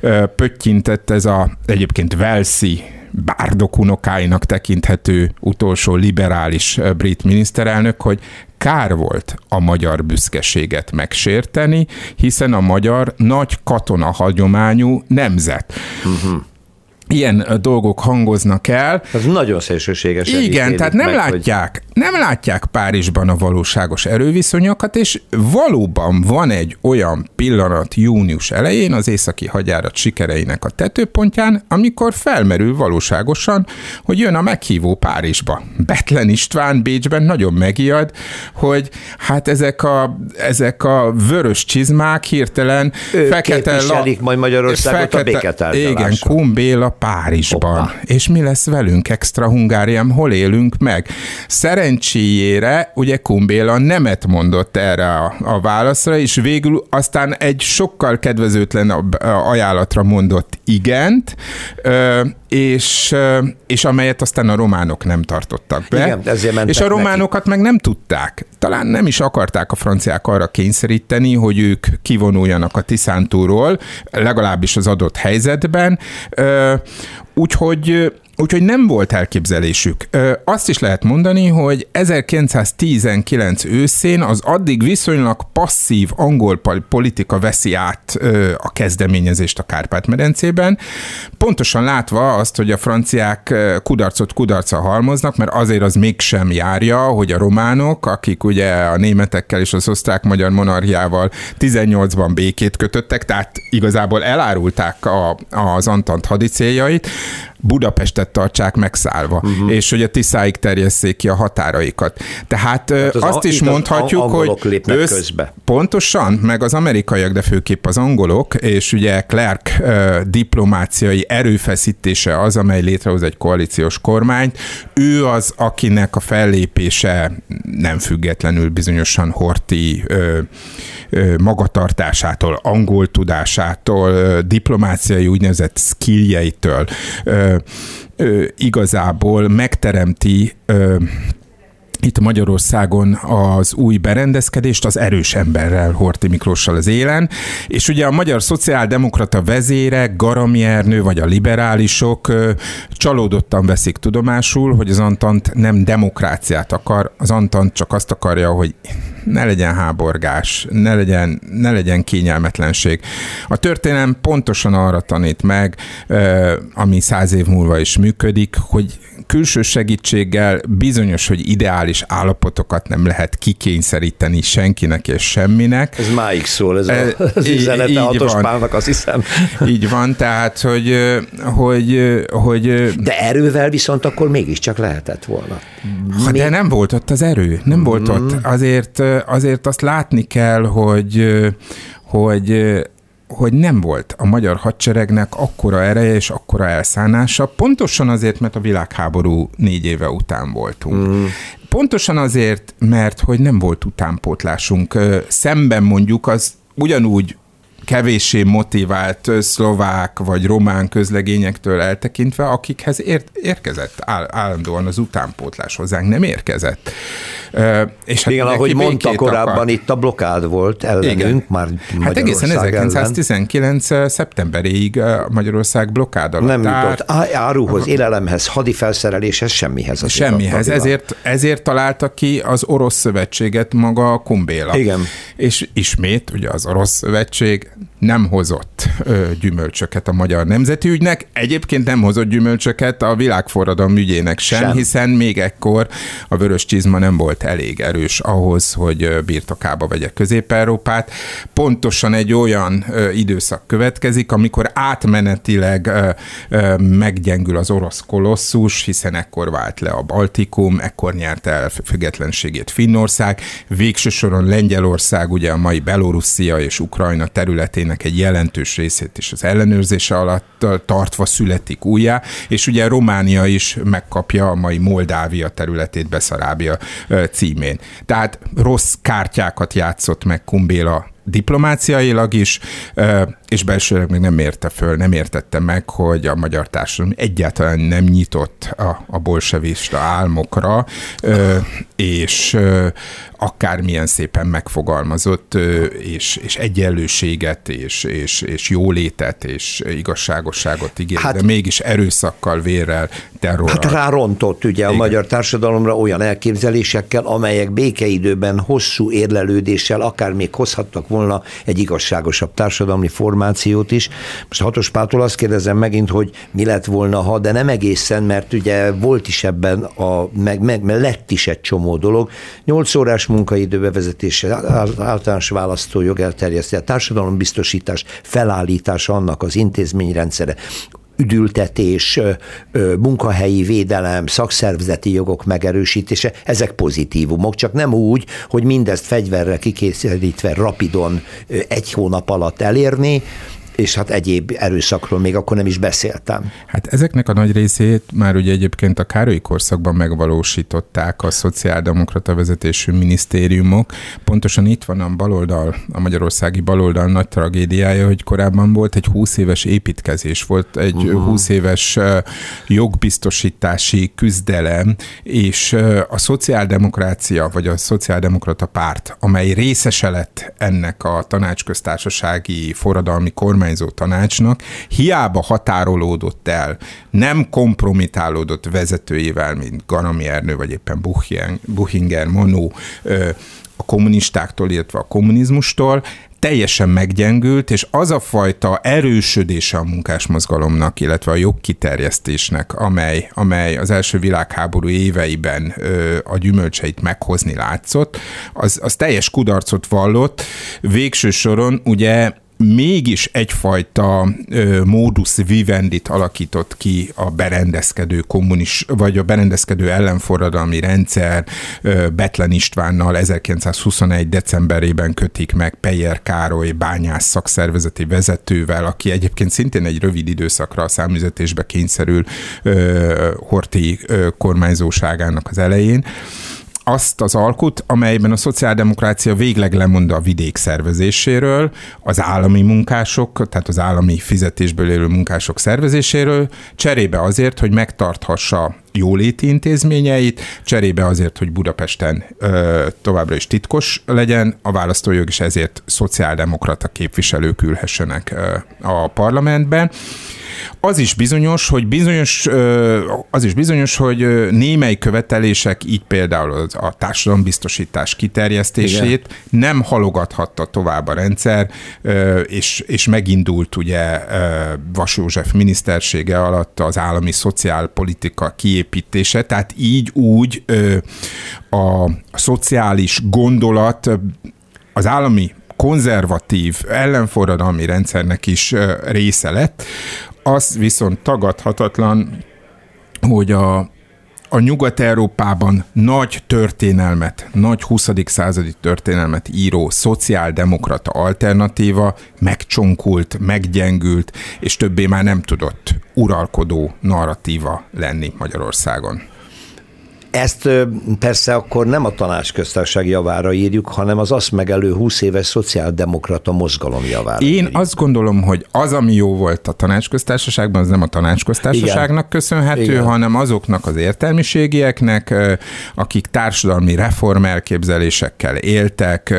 elpöttyintett ez a egyébként Velszi bárdok unokáinak tekinthető utolsó liberális brit miniszterelnök, hogy kár volt a magyar büszkeséget megsérteni, hiszen a magyar nagy katona hagyományú nemzet. Uh-huh ilyen dolgok hangoznak el. Ez nagyon szélsőséges. Igen, tehát nem meg, látják, hogy... nem látják Párizsban a valóságos erőviszonyokat, és valóban van egy olyan pillanat június elején az északi hagyárat sikereinek a tetőpontján, amikor felmerül valóságosan, hogy jön a meghívó Párizsba. Betlen István Bécsben nagyon megijad, hogy hát ezek a, ezek a vörös csizmák hirtelen ő fekete... La, majd Magyarországot fekete, a béketárgyalásra. Igen, Kumbéla Párizsban. Hoppa. És mi lesz velünk, extra Hungáriám, hol élünk meg? Szerencséjére ugye Kumbéla nemet mondott erre a, a válaszra, és végül aztán egy sokkal kedvezőtlen ajánlatra mondott igent, és, és amelyet aztán a románok nem tartottak be. Igen, ezért és a románokat neki. meg nem tudták. Talán nem is akarták a franciák arra kényszeríteni, hogy ők kivonuljanak a Tiszántúról, legalábbis az adott helyzetben. Úgyhogy Úgyhogy nem volt elképzelésük. Azt is lehet mondani, hogy 1919 őszén az addig viszonylag passzív angol politika veszi át a kezdeményezést a Kárpát-medencében, pontosan látva azt, hogy a franciák kudarcot kudarca halmoznak, mert azért az mégsem járja, hogy a románok, akik ugye a németekkel és az osztrák-magyar monarchiával 18-ban békét kötöttek, tehát igazából elárulták a, az Antant hadicéljait, Budapestet tartsák megszállva, uh-huh. és hogy a Tiszáig terjesszék ki a határaikat. Tehát hát az azt a, is mondhatjuk, hogy ősz, közbe. pontosan, meg az amerikaiak, de főképp az angolok, és ugye Clark uh, diplomáciai erőfeszítése az, amely létrehoz egy koalíciós kormányt, ő az, akinek a fellépése nem függetlenül bizonyosan Horti uh, magatartásától, angol tudásától, diplomáciai úgynevezett skilljeitől igazából megteremti itt Magyarországon az új berendezkedést az erős emberrel, Horti Miklóssal az élen, és ugye a magyar szociáldemokrata vezérek, Garami Ernő vagy a liberálisok csalódottan veszik tudomásul, hogy az Antant nem demokráciát akar, az Antant csak azt akarja, hogy ne legyen háborgás, ne legyen, ne legyen kényelmetlenség. A történelem pontosan arra tanít meg, ami száz év múlva is működik, hogy külső segítséggel bizonyos, hogy ideális állapotokat nem lehet kikényszeríteni senkinek és semminek. Ez máig szól, ez e, az üzenete hatos pálnak, azt hiszem. Így van, tehát, hogy, hogy, hogy... De erővel viszont akkor mégiscsak lehetett volna. Ha, de nem volt ott az erő, nem mm. volt ott. Azért, azért azt látni kell, hogy, hogy hogy nem volt a magyar hadseregnek akkora ereje és akkora elszánása, pontosan azért, mert a világháború négy éve után voltunk. Mm. Pontosan azért, mert hogy nem volt utánpótlásunk. Szemben mondjuk az ugyanúgy kevéssé motivált szlovák vagy román közlegényektől eltekintve, akikhez ér, érkezett áll, állandóan az utánpótlás hozzánk, nem érkezett. És hát Igen, ahogy mondta korábban, akar. itt a blokád volt ellenünk, Igen. már Hát egészen 1919. Ellen. szeptemberéig Magyarország blokád alatt Nem jutott áruhoz, élelemhez, hadifelszereléshez, semmihez. Semmihez, ezért, ezért találta ki az orosz szövetséget maga a Kumbéla. Igen. És ismét, ugye az orosz szövetség time. Nem hozott ö, gyümölcsöket a magyar nemzeti ügynek, egyébként nem hozott gyümölcsöket a világforradalom ügyének sem, sem, hiszen még ekkor a vörös csizma nem volt elég erős ahhoz, hogy birtokába vegye Közép-Európát. Pontosan egy olyan ö, időszak következik, amikor átmenetileg ö, ö, meggyengül az orosz kolosszus, hiszen ekkor vált le a Baltikum, ekkor nyert el függetlenségét Finnország, végső soron Lengyelország, ugye a mai Belorusszia és Ukrajna területén területének egy jelentős részét is az ellenőrzése alatt tartva születik újjá, és ugye Románia is megkapja a mai Moldávia területét Beszarábia címén. Tehát rossz kártyákat játszott meg Kumbéla diplomáciailag is, és belsőleg még nem érte föl, nem értette meg, hogy a magyar társadalom egyáltalán nem nyitott a, a bolsevista álmokra, és akármilyen szépen megfogalmazott, és, és egyenlőséget, és, és, és jólétet, és igazságosságot ígér, hát, de mégis erőszakkal, vérrel, terrorral. Hát rárontott ugye Igen. a magyar társadalomra olyan elképzelésekkel, amelyek békeidőben hosszú érlelődéssel akár még hozhattak volna egy igazságosabb társadalmi formációt is. Most Hatos Pától azt kérdezem megint, hogy mi lett volna, ha, de nem egészen, mert ugye volt is ebben, a, meg, meg, meg lett is egy csomó dolog. Nyolc órás munkaidő bevezetése, általános választójog elterjesztése, társadalombiztosítás felállítása annak az intézményrendszere, üdültetés, munkahelyi védelem, szakszervezeti jogok megerősítése, ezek pozitívumok, csak nem úgy, hogy mindezt fegyverre kikészítve rapidon egy hónap alatt elérni, és hát egyéb erőszakról még akkor nem is beszéltem. Hát ezeknek a nagy részét már ugye egyébként a Károlyi korszakban megvalósították a szociáldemokrata vezetésű minisztériumok. Pontosan itt van a baloldal, a magyarországi baloldal nagy tragédiája, hogy korábban volt egy 20 éves építkezés, volt egy uh-huh. 20 éves jogbiztosítási küzdelem, és a szociáldemokrácia, vagy a szociáldemokrata párt, amely részese lett ennek a tanácsköztársasági forradalmi kormány kormányzó tanácsnak hiába határolódott el, nem kompromitálódott vezetőjével, mint Garami Ernő, vagy éppen Buchinger, Monó, a kommunistáktól, illetve a kommunizmustól, teljesen meggyengült, és az a fajta erősödése a munkásmozgalomnak, illetve a jogkiterjesztésnek, amely, amely az első világháború éveiben ö, a gyümölcseit meghozni látszott, az, az teljes kudarcot vallott. Végső soron ugye mégis egyfajta ö, modus vivendit alakított ki a berendezkedő kommunis, vagy a berendezkedő ellenforradalmi rendszer Betlen Istvánnal 1921. decemberében kötik meg Peyer Károly bányász szakszervezeti vezetővel, aki egyébként szintén egy rövid időszakra a számüzetésbe kényszerül Horti kormányzóságának az elején azt az alkut, amelyben a szociáldemokrácia végleg lemond a vidék szervezéséről, az állami munkások, tehát az állami fizetésből élő munkások szervezéséről, cserébe azért, hogy megtarthassa jóléti intézményeit, cserébe azért, hogy Budapesten ö, továbbra is titkos legyen, a választójog is ezért szociáldemokrata képviselők ülhessenek ö, a parlamentben. Az is bizonyos, hogy bizonyos, az is bizonyos, hogy némely követelések, így például a társadalombiztosítás kiterjesztését Igen. nem halogathatta tovább a rendszer, és, és megindult ugye Vas József minisztersége alatt az állami szociálpolitika kiépítése, tehát így úgy a szociális gondolat az állami konzervatív ellenforradalmi rendszernek is része lett. Az viszont tagadhatatlan, hogy a, a Nyugat-Európában nagy történelmet, nagy 20. századi történelmet író szociáldemokrata alternatíva megcsonkult, meggyengült, és többé már nem tudott uralkodó narratíva lenni Magyarországon. Ezt persze akkor nem a tanácsköztársaság javára írjuk, hanem az azt megelő 20 éves szociáldemokrata mozgalom javára. Én írjuk. azt gondolom, hogy az, ami jó volt a tanácsköztársaságban, az nem a tanácsköztársaságnak Igen. köszönhető, Igen. hanem azoknak az értelmiségieknek, akik társadalmi reform elképzelésekkel éltek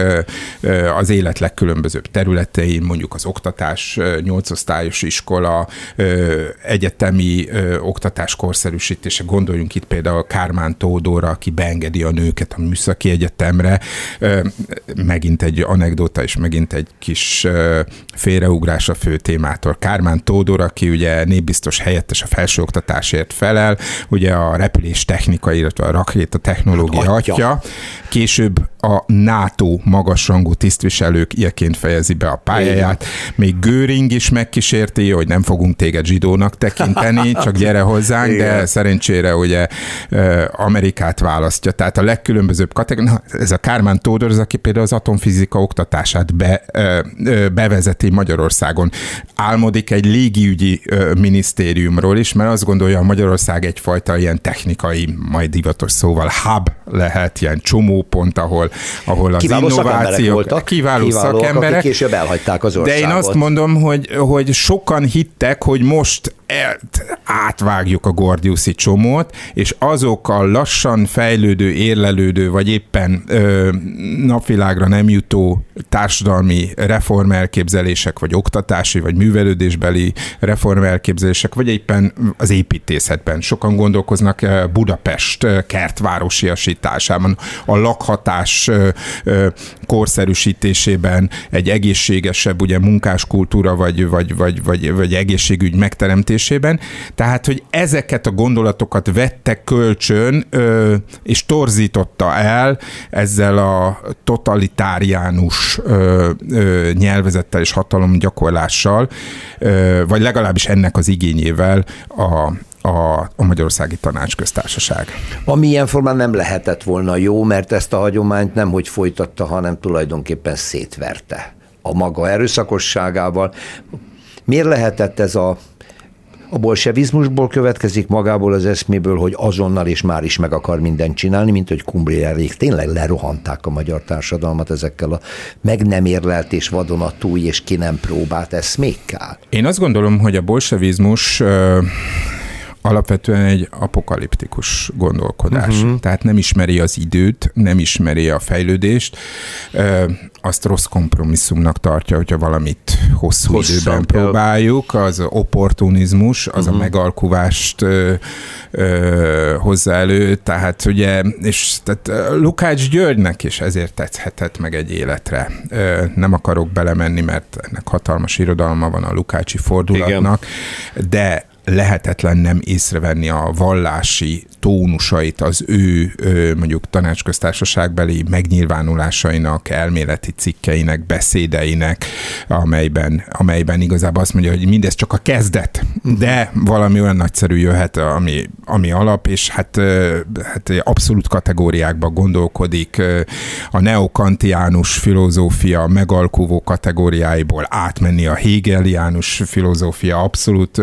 az élet legkülönbözőbb területein, mondjuk az oktatás, nyolcosztályos iskola, egyetemi oktatás korszerűsítése, gondoljunk itt például Kármán Tódóra, aki beengedi a nőket a Műszaki Egyetemre. Megint egy anekdota, és megint egy kis félreugrás a fő témától. Kármán Tódor, aki ugye népbiztos helyettes a felsőoktatásért felel, ugye a repülés technika, illetve a rakéta technológia hát, atya. atya. Később a NATO magasrangú tisztviselők ilyeként fejezi be a pályáját. Még Göring is megkísérti, hogy nem fogunk téged zsidónak tekinteni, csak gyere hozzánk, Igen. de szerencsére ugye Amerikát választja. Tehát a legkülönbözőbb kategória, ez a Kármán Tódor, az, aki például az atomfizika oktatását be, bevezeti Magyarországon. Álmodik egy légiügyi minisztériumról is, mert azt gondolja, Magyarország egyfajta ilyen technikai, majd divatos szóval hub lehet, ilyen csomópont, ahol, ahol az kiváló innovációk, voltak, kiváló kiválóak, szakemberek, akik később elhagyták az országot. De én azt mondom, hogy, hogy sokan hittek, hogy most átvágjuk a Gordiuszi csomót, és azok a lassan fejlődő, érlelődő, vagy éppen ö, napvilágra nem jutó társadalmi reformelképzelések, vagy oktatási, vagy művelődésbeli reformelképzelések, vagy éppen az építészetben. Sokan gondolkoznak Budapest kertvárosiasításában, a lakhatás korszerűsítésében, egy egészségesebb ugye munkáskultúra, vagy, vagy, vagy, vagy, vagy egészségügy megteremtés megértésében. Tehát, hogy ezeket a gondolatokat vette kölcsön, ö, és torzította el ezzel a totalitáriánus ö, ö, nyelvezettel és hatalomgyakorlással, ö, vagy legalábbis ennek az igényével a, a, a Magyarországi Tanácsköztársaság. Ami ilyen formán nem lehetett volna jó, mert ezt a hagyományt nem hogy folytatta, hanem tulajdonképpen szétverte a maga erőszakosságával. Miért lehetett ez a a bolsevizmusból következik magából az eszméből, hogy azonnal és már is meg akar mindent csinálni, mint hogy Kumbrierék tényleg lerohanták a magyar társadalmat ezekkel a meg nem érlelt és vadonatúj és ki nem próbált eszmékkel. Én azt gondolom, hogy a bolsevizmus alapvetően egy apokaliptikus gondolkodás. Uh-huh. Tehát nem ismeri az időt, nem ismeri a fejlődést, azt rossz kompromisszumnak tartja, hogyha valamit hosszú Hosszabb, időben próbáljuk, az opportunizmus, az uh-huh. a mhm. megalkuvást ö, ö, hozza elő, tehát ugye, és tehát Lukács Györgynek is ezért tetszhetett meg egy életre. Ö, nem akarok belemenni, mert ennek hatalmas irodalma van a Lukácsi fordulatnak, Igen. de lehetetlen nem észrevenni a vallási tónusait az ő mondjuk tanácsköztársaságbeli megnyilvánulásainak, elméleti cikkeinek, beszédeinek, amelyben, amelyben igazából azt mondja, hogy mindez csak a kezdet, de valami olyan nagyszerű jöhet, ami, ami alap, és hát, hát abszolút kategóriákba gondolkodik, a neokantiánus filozófia megalkuvó kategóriáiból átmenni a hegeliánus filozófia abszolút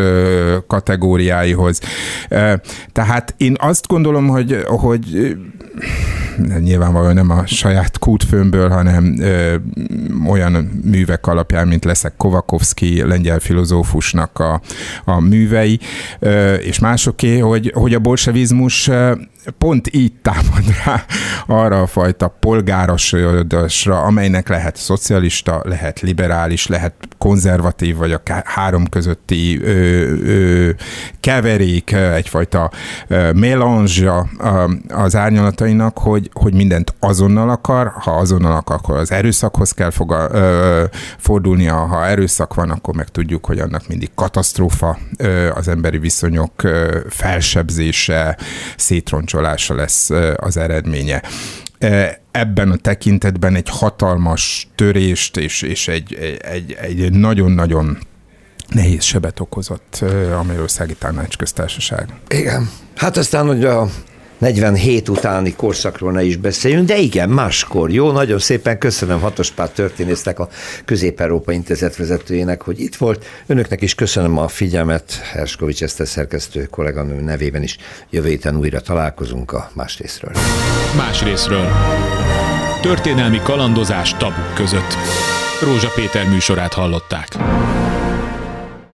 kategóriáihoz. Tehát én azt gondolom, hogy, hogy nyilvánvalóan nem a saját kútfőmből, hanem ö, olyan művek alapján, mint leszek Kovakovski, lengyel filozófusnak a, a művei, ö, és másoké, hogy, hogy a bolsevizmus pont így támad rá arra a fajta polgárosodásra, amelynek lehet szocialista, lehet liberális, lehet konzervatív, vagy a három közötti ö, ö, keverék, egyfajta melange az árnyalatainak, hogy, hogy mindent azonnal akar, ha azonnal akar, akkor az erőszakhoz kell foga, ö, fordulnia, ha erőszak van, akkor meg tudjuk, hogy annak mindig katasztrófa ö, az emberi viszonyok ö, felsebzése, szétroncsolása, lesz az eredménye ebben a tekintetben egy hatalmas törést és, és egy, egy, egy nagyon-nagyon nehéz sebet okozott a Magyarországi Tanácsköztársaság. Igen. Hát aztán, hogy a 47 utáni korszakról ne is beszéljünk, de igen, máskor. Jó, nagyon szépen köszönöm Hatospár történésznek, a Közép-Európa Intézet vezetőjének, hogy itt volt. Önöknek is köszönöm a figyelmet, Herskovics Eszter szerkesztő kolléganő nevében is. Jövő héten újra találkozunk a más részről. Más részről. Történelmi kalandozás tabuk között. Rózsa Péter műsorát hallották.